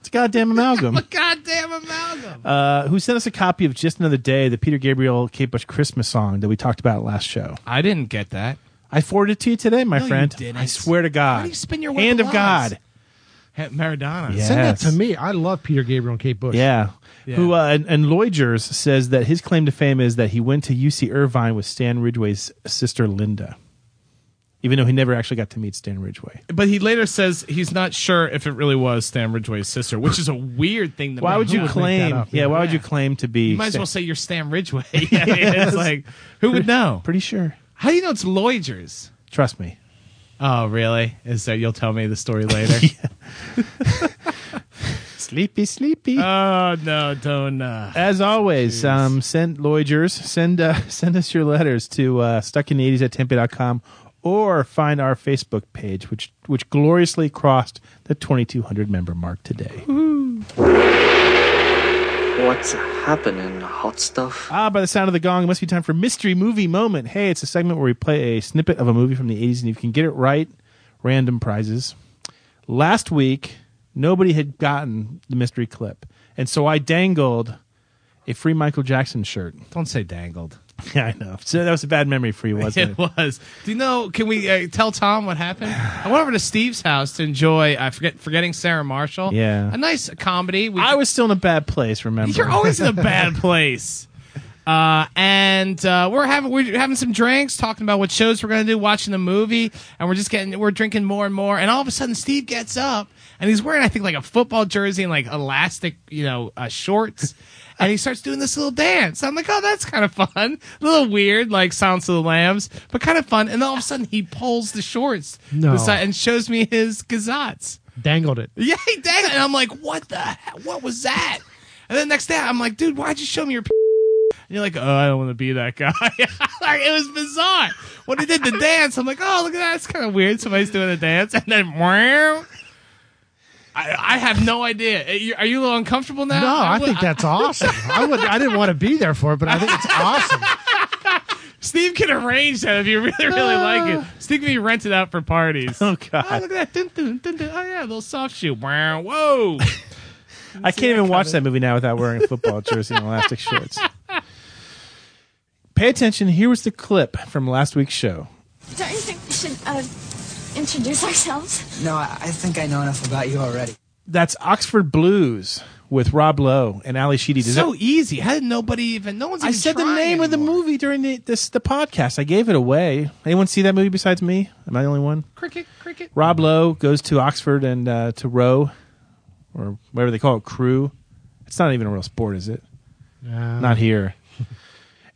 It's a goddamn amalgam. Goddamn amalgam. uh, who sent us a copy of Just Another Day, the Peter Gabriel Kate Bush Christmas song that we talked about last show. I didn't get that. I forwarded it to you today, my No, you friend. didn't. I swear to God. Why do you spin your web Hand of lies? God. Hey, Maradona. Yeah. Send that Yes. to me. I love Peter Gabriel and Kate Bush. Yeah. Yeah. Who uh, and, and Loigers says that his claim to fame is that he went to UC Irvine with Stan Ridgway's sister Linda, even though he never actually got to meet Stan Ridgway. But he later says he's not sure if it really was Stan Ridgway's sister, which is a weird thing to Why make. would you would claim? that up? Yeah, why would you claim to be? You might as Stan- well say you're Stan Ridgway. I mean, it's like, who would know? Pretty sure. How do you know it's Loigers? Trust me. Oh, really? Is that you'll tell me the story later? Sleepy, sleepy. oh no, don't. Uh, As always, um, send Loigers, send uh, send us your letters to uh, stuckinthe80s at tempe.com or find our Facebook page, which which gloriously crossed the 2,200 member mark today. What's happening, hot stuff? Ah, by the sound of the gong, it must be time for Mystery Movie Moment. Hey, it's a segment where we play a snippet of a movie from the 80s, and if you can get it right, random prizes. Last week, nobody had gotten the mystery clip, and so I dangled a free Michael Jackson shirt. Don't say dangled. Yeah, I know. So that was a bad memory for you, wasn't It it? was. Do you know? Can we uh, tell Tom what happened? I went over to Steve's house to enjoy. I forget forgetting Sarah Marshall. Yeah. a nice comedy. We, I was still in a bad place. Remember, You're always in a bad place. Uh, and uh, we're having we're having some drinks, talking about what shows we're gonna do, watching the movie, and we're just getting we're drinking more and more. And all of a sudden, Steve gets up and he's wearing I think like a football jersey and like elastic you know uh, shorts. And he starts doing this little dance. I'm like, oh, that's kind of fun. A little weird, like Sounds of the Lambs, but kind of fun. And then all of a sudden, he pulls the shorts No. beside- and shows me his gazots. Dangled it. Yeah, he dang it. And I'm like, what the hell? What was that? And then next day, I'm like, dude, why'd you show me your p-? And you're like, oh, I don't want to be that guy. like, it was bizarre. When he did the dance, I'm like, oh, look at that. It's kind of weird. Somebody's doing a dance. And then, wow. I, I have no idea. Are you, a little uncomfortable now? No, I would- think that's awesome. I would. I didn't want to be there for it, but I think it's awesome. Steve can arrange that if you really, really like it. Steve can be rented out for parties. Oh God! Oh, look at that. Dun, dun, dun, dun. Oh, yeah, a little soft shoe. Wow. Whoa. I can't even watch that movie now without wearing a football jersey and elastic shorts. Pay attention. Here was the clip from last week's show. Don't you think we should uh, introduce ourselves? No, I I think I know enough about you already. That's Oxford Blues with Rob Lowe and Ally Sheedy. Does so that- easy. How did nobody even? No one's. I even said the trying name of the movie during the this the podcast. I gave it away. Anyone see that movie besides me? Am I the only one? Cricket, cricket. Rob Lowe goes to Oxford and uh, to row, or whatever they call it, crew. It's not even a real sport, is it? Yeah. Not here.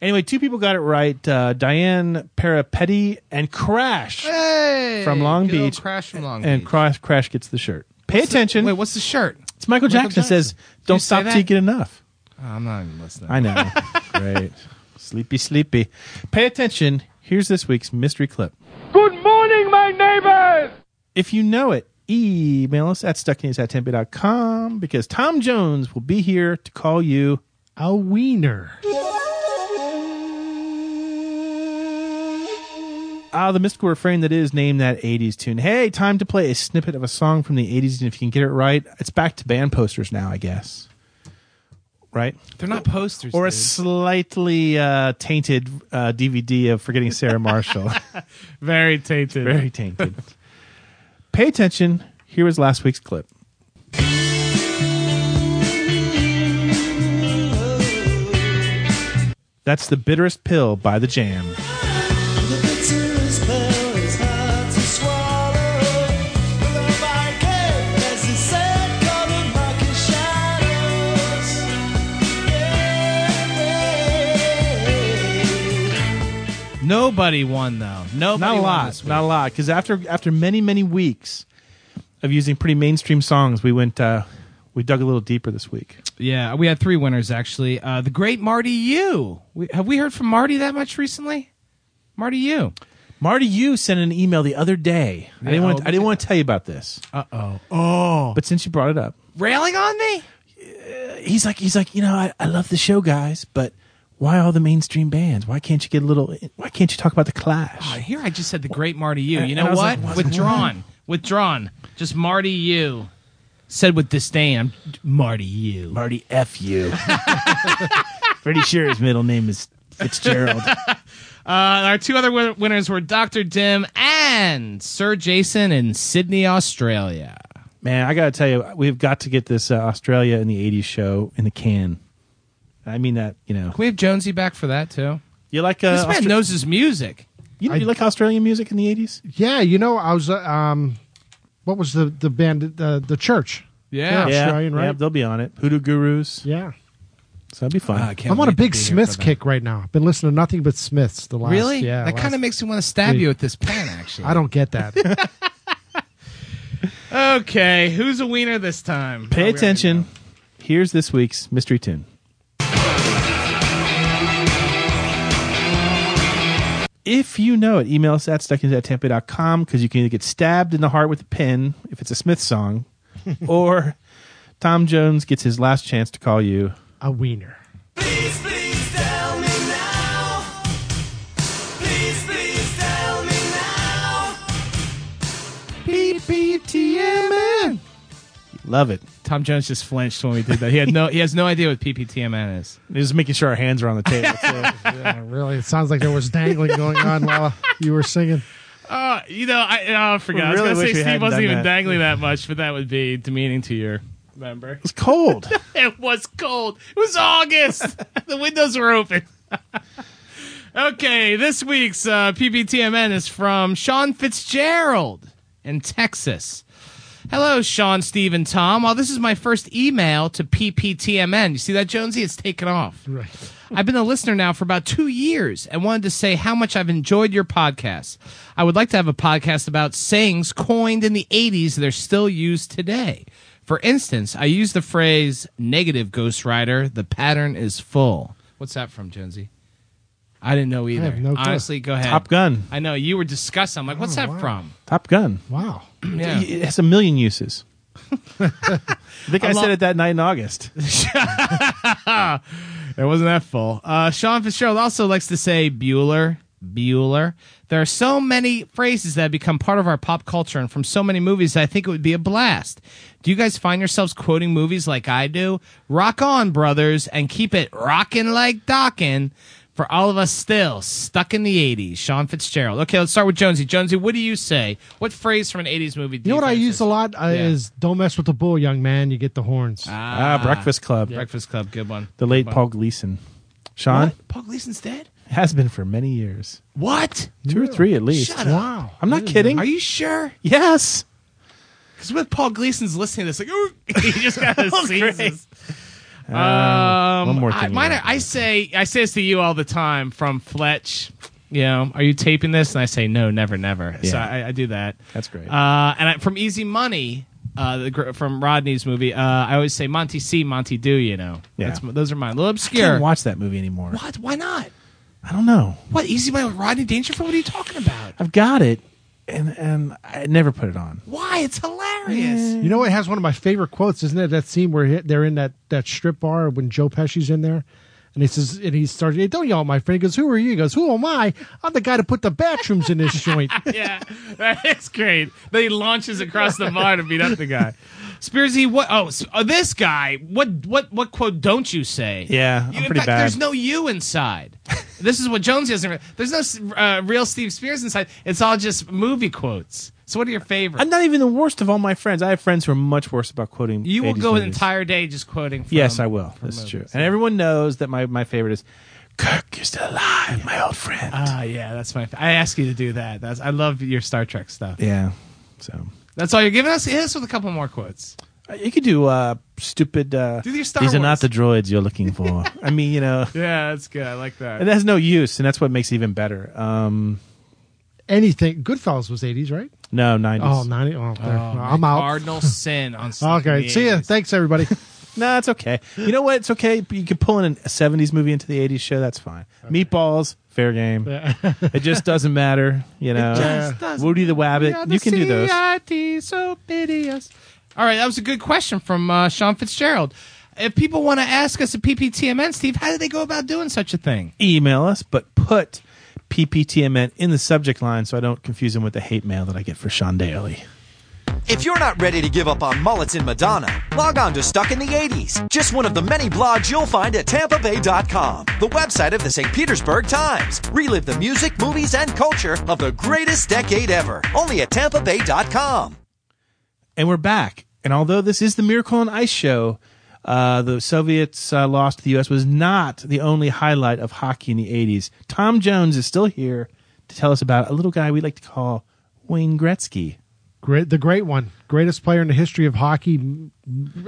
Anyway, two people got it right. Uh, Diane Parapetti and Crash Hey, from Long good old Beach. Crash from Long and Beach. Crash, Crash gets the shirt. Pay What's the- attention. wait, what's the shirt? It's Michael, Michael Jackson, says, "Don't You say stop till you that? get enough." Oh, I'm not even listening. I know. Great. Sleepy, sleepy. Pay attention. Here's this week's mystery clip. Good morning, my neighbors! If you know it, email us at stucknews at tempe.com because Tom Jones will be here to call you a wiener. Ah, the mystical refrain that is name that 80s tune. Hey, time to play a snippet of a song from the 80s, and if you can get it right, it's back to band posters now, I guess. Right? They're not posters. Or a dude. slightly uh, tainted uh, DVD of Forgetting Sarah Marshall. Very tainted. Very tainted. Pay attention. Here was last week's clip. That's The Bitterest Pill by The Jam. Nobody won though. Nobody not a won lot, this week. not a lot. Because after after many many weeks of using pretty mainstream songs, we went uh, we dug a little deeper this week. Yeah, we had three winners actually. Uh, the great Marty U. We, have we heard from Marty that much recently? Marty U. Marty, you sent an email the other day. I didn't want oh, I didn't want to tell you about this. Uh oh. Oh. But since you brought it up, Railing on me? he's like he's like you know I, I love the show guys, but why all the mainstream bands? Why can't you get a little? Why can't you talk about the Clash? Oh, here I just said the great Marty U. You know what? like, what? Withdrawn. Withdrawn. Just Marty U. Said with disdain. I'm Marty U. Marty F you. Pretty sure his middle name is Fitzgerald. Uh, our two other win- winners were Dr. Dim and Sir Jason in Sydney, Australia. Man, I got to tell you, we've got to get this uh, Australia in the '80s show in the can. I mean that you know. Can we have Jonesy back for that too? You like uh, this man Austra- knows his music. You, you like Australian music in the '80s? Yeah, you know, I was. Uh, um, what was the the band? The the church. Yeah. yeah, Australian, right? yeah, they'll be on it. Hoodoo Gurus. Yeah. So that'd be fun. I can't I'm on a big Smiths kick right now. I've been listening to nothing but Smiths the last. Really? Yeah. that last- kind of makes me want to stab week. you with this pen, actually. I don't get that. Okay, who's a wiener this time? Pay Oh, attention. Here's this week's mystery tune. If you know it, email us at stuckinthattampa.com because you can either get stabbed in the heart with a pin if it's a Smith song, or Tom Jones gets his last chance to call you a wiener. Love it. Tom Jones just flinched when we did that. He had no. He has no idea what PPTMN is. He's just making sure our hands are on the table. yeah, really, it sounds like there was dangling going on while you were singing. Uh, you know, I, oh, I forgot. We I really was wish going to say Steve hadn't wasn't even that. dangling that much, but that would be demeaning to your member. It was cold. it was cold. It was August. the windows were open. okay, this week's uh, PPTMN is from Sean Fitzgerald in Texas. Hello, Sean, Steve, and Tom. Well, this is my first email to PPTMN. You see that, Jonesy? It's taken off. Right. I've been a listener now for about two years and wanted to say how much I've enjoyed your podcast. I would like to have a podcast about sayings coined in the 80s that are still used today. For instance, I use the phrase negative ghostwriter, the pattern is full. What's that from, Jonesy? I didn't know either. have no clue. Honestly, go ahead. Top Gun. I know you were discussing. I'm like, what's that from? Top Gun. Wow. Yeah. It has a million uses. I think I I'm lo- said it that night in August. it wasn't that full. Uh, Sean Fitzgerald also likes to say Bueller, Bueller. There are so many phrases that have become part of our pop culture and from so many movies that I think it would be a blast. Do you guys find yourselves quoting movies like I do? Rock on, brothers, and keep it rockin' like dockin' for all of us still stuck in the 80s. Sean Fitzgerald. Okay, let's start with Jonesy. Jonesy, what do you say? What phrase from an 80s movie do You know what I think use a lot uh, Yeah. is "Don't mess with the bull, young man. You get the horns." Ah, Breakfast Club. Breakfast Club, good one. The late one. Paul Gleason. Sean What? Paul Gleason's dead? has been for many years. What? Two or three at least. Shut up. Wow. I'm not kidding. Are you sure? Yes. Because with Paul Gleason's listening to this, like, ooh, he just kind of Oh, sees great. this. Um, one more I, thing. mine are- I say, I say this to you all the time from Fletch. You know, are you taping this? And I say, no, never, never. So Yeah. I, I do that. That's great. Uh, and I, from Easy Money, uh, the, gr- from Rodney's movie, uh, I always say Monty C, Monty Do. You know, Yeah. That's, those are mine. A little I obscure. can't watch that movie anymore. What? Why not? I don't know. What Easy Money with Rodney Dangerfield? What are you talking about? I've got it, and and I never put it on. Why? It's hilarious. You know, it has one of my favorite quotes, isn't it? That scene where he- they're in that, that strip bar when Joe Pesci's in there, and he says, and he starts, hey, "Don't yell at my friend." He goes, "Who are you?" He goes, "Who am I? I'm the guy to put the bathrooms in this joint." yeah, that is great. Then he launches across the bar to beat up the guy. Spearsy, what? Oh, s- oh, this guy. What? What? What quote don't you say? Yeah, You- I'm in pretty fact, bad. There's no you inside. this is what Jones doesn't. There's no uh, real Steve Spears inside. It's all just movie quotes. So, what are your favorites? I'm not even the worst of all my friends. I have friends who are much worse about quoting. you will 80s go an entire day just quoting. From, Yes, I will. That's movies. true. And everyone knows that my, my favorite is Kirk, you're still alive, my old friend. Ah, yeah, that's my. I ask you to do that. That's. I love your Star Trek stuff. yeah. So That's all you're giving us. Hit us with a couple more quotes. Uh, you could do uh, stupid. Uh, Do your Star these are Wars. not the droids you're looking for. I mean, you know, Yeah, that's good. I like that. it has no use, and that's what makes it even better. Um, Anything. Goodfellas was '80s, right? no, 90s. Oh, 90. Oh, there. Oh, I'm out. Cardinal sin on. Stuck in Okay. the See ya. 80s. Thanks, everybody. No, it's okay. You know what? It's okay. You can pull in a 70s movie into the 80s show. That's fine. Meatballs, fair game. it just doesn't matter. You know, just doesn't Woody the Wabbit. Yeah, You can do those. CIT, so piteous. All right, that was a good question from uh, Sean Fitzgerald. If people want to ask us a PPTMN, Steve, how do they go about doing such a thing? Email us, but put PPTMN in the subject line so I don't confuse them with the hate mail that I get for Sean Daly. If you're not ready to give up on mullets and Madonna, log on to Stuck in the 80s, just one of the many blogs you'll find at TampaBay.com, the website of the St. Petersburg Times. Relive the music, movies, and culture of the greatest decade ever, only at TampaBay.com. And we're back. And although this is the Miracle on Ice show, uh, the Soviets' uh, loss to the U.S. was not the only highlight of hockey in the 80s. Tom Jones is still here to tell us about a little guy we like to call Wayne Gretzky. Great, the great one, greatest player in the history of hockey.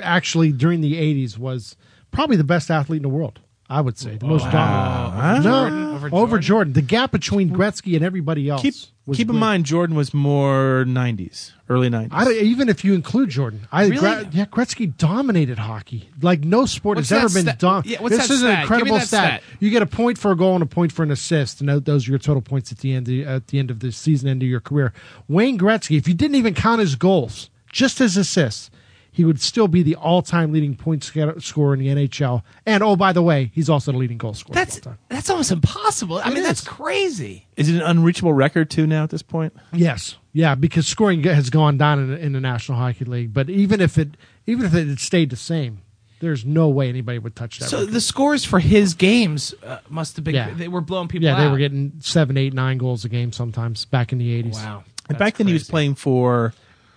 Actually, during the '80s, was probably the best athlete in the world. I would say the most dominant. Huh? No, Jordan? over, Over Jordan. The gap between Gretzky and everybody else. Keep was Keep in mind, Jordan was more '90s, early '90s. I don't, even if you include Jordan, I Really? Gre- yeah, Gretzky dominated hockey like no sport What's has ever that been stat- done. yeah, what's this that is stat? an incredible that stat. You get a point for a goal and a point for an assist, and those are your total points at the end at the end of the season, end of your career. Wayne Gretzky, if you didn't even count his goals, just his assists, he would still be the all-time leading point scorer in the NHL. And oh, by the way, he's also the leading goal scorer. That's that's almost impossible. I It mean, that's crazy. Is it an unreachable record too now at this point? Yes, yeah, because scoring has gone down in, in the National Hockey League. But even if it even if it had stayed the same, there's no way anybody would touch that. So record. the scores for his games uh, must have been. Yeah. They were blowing people. yeah, they were getting seven, eight, nine goals a game sometimes back in the '80s. Wow. And back then, he was playing for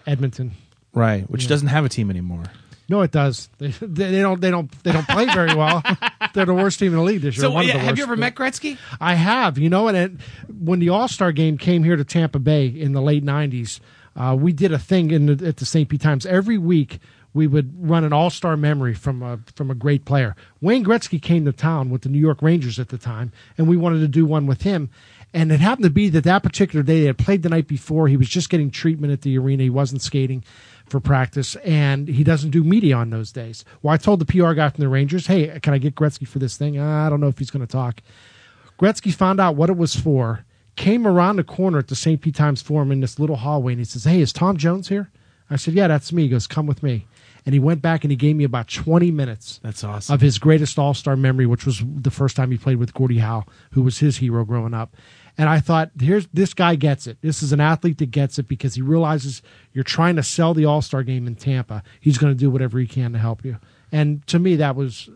Edmonton. Right, which doesn't have a team anymore. No, it does. They, they, don't. They don't. They don't play very well. They're the worst team in the league this year. So one of yeah, the have you ever met Gretzky? I have, you know, and it, when the All Star game came here to Tampa Bay in the late '90s, uh, we did a thing in the, at the St. Pete Times every week. We would run an All Star memory from a from a great player. Wayne Gretzky came to town with the New York Rangers at the time, and we wanted to do one with him. And it happened to be that that particular day they had played the night before. He was just getting treatment at the arena. He wasn't skating for practice, and he doesn't do media on those days. Well, I told the PR guy from the Rangers, "Hey, can I get Gretzky for this thing? Uh, I don't know if he's going to talk." Gretzky found out what it was for, came around the corner at the St. Pete Times Forum in this little hallway, and he says, Hey, is Tom Jones here? I said, Yeah, that's me. He goes, Come with me. And he went back and he gave me about 20 minutes That's awesome. of his greatest all star memory, which was the first time he played with Gordie Howe, who was his hero growing up. And I thought, here's this guy gets it. This is an athlete that gets it because he realizes you're trying to sell the All Star game in Tampa. He's going to do whatever he can to help you. And to me, that was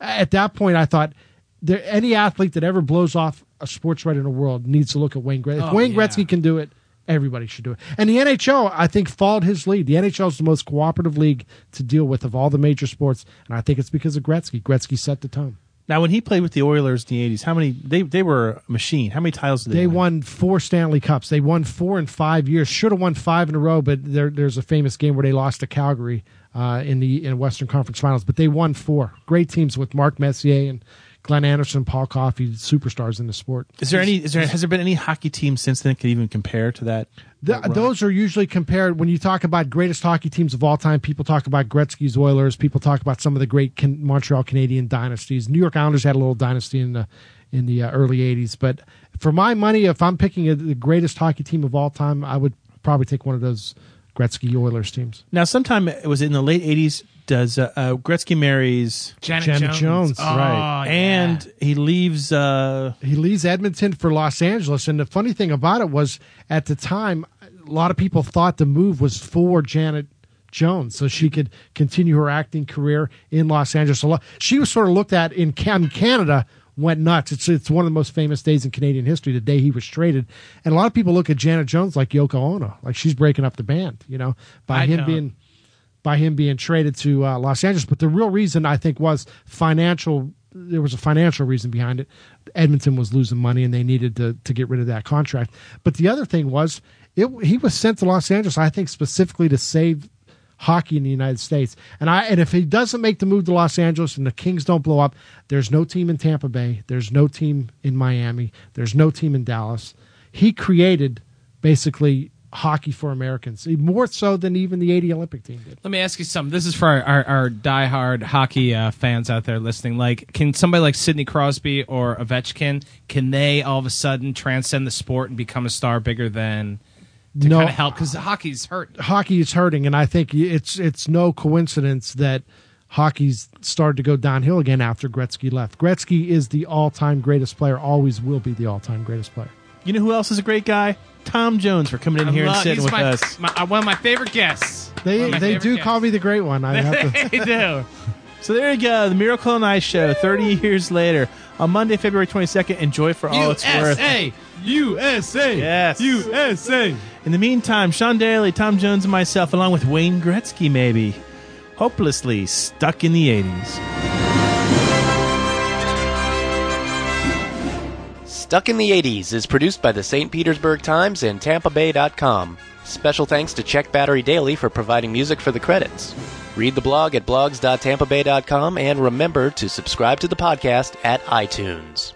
at that point. I thought there any athlete that ever blows off a sports writer in the world needs to look at Wayne Gretzky. If Oh, Wayne yeah. Gretzky can do it, everybody should do it. And the NHL, I think, followed his lead. The NHL is the most cooperative league to deal with of all the major sports, and I think it's because of Gretzky. Gretzky set the tone. Now, when he played with the Oilers in the '80s, how many they they were a machine? How many titles did they, They win? won four Stanley Cups. They won four in five years. Should have won five in a row, but there, there's a famous game where they lost to Calgary uh, in the in Western Conference Finals. But they won four. Great teams with Mark Messier and Glenn Anderson, Paul Coffey, superstars in the sport. Is there any? Is there has there been any hockey team since then that could even compare to that? The, that those are usually compared when you talk about greatest hockey teams of all time. People talk about Gretzky's Oilers. People talk about some of the great can, Montreal Canadian dynasties. New York Islanders had a little dynasty in the in the uh, early '80s. But for my money, if I'm picking a, the greatest hockey team of all time, I would probably take one of those Gretzky Oilers teams. Now, sometime it was in the late '80s. Does uh, uh, Gretzky marries Janet, Janet Jones. Jones, Oh, right? yeah. And he leaves. Uh, he leaves Edmonton for Los Angeles. And the funny thing about it was, at the time, a lot of people thought the move was for Janet Jones, so she could continue her acting career in Los Angeles. She was sort of looked at in Cam- Canada. Went nuts. It's it's one of the most famous days in Canadian history. The day he was traded, and a lot of people look at Janet Jones like Yoko Ono, like she's breaking up the band. You know, by I him don't. being by him being traded to uh, Los Angeles. But the real reason I think was financial. There was a financial reason behind it. Edmonton was losing money, and they needed to to get rid of that contract. But the other thing was, it, he was sent to Los Angeles. I think specifically to save hockey in the United States. And I and if he doesn't make the move to Los Angeles and the Kings don't blow up, there's no team in Tampa Bay. There's no team in Miami. There's no team in Dallas. He created basically hockey for Americans, more so than even the 80 Olympic team did. Let me ask you something. This is for our, our, our diehard hockey uh, fans out there listening. Like, can somebody like Sidney Crosby or Ovechkin, can they all of a sudden transcend the sport and become a star bigger than to No. kind of help? Because hockey's hurt. hockey is hurting, and I think it's it's no coincidence that hockey's started to go downhill again after Gretzky left. Gretzky is the all-time greatest player, always will be the all-time greatest player. you know who else is a great guy? Tom Jones for coming in I here and love- sitting he's with my, us. my- uh, one of my favorite guests. One They of my they favorite do guests. call me the great one. I have to. they do. So there you go, the Miracle on Ice show, 30 years later, on Monday, February 22nd. Enjoy for all it's worth. USA, USA, Yes. USA. In the meantime, Sean Daly, Tom Jones, and myself, along with Wayne Gretzky, maybe, hopelessly stuck in the 80s. Stuck in the 80s is produced by the St. Petersburg Times and TampaBay.com. Special thanks to Check Battery Daily for providing music for the credits. Read the blog at blogs.tampabay.com and remember to subscribe to the podcast at iTunes.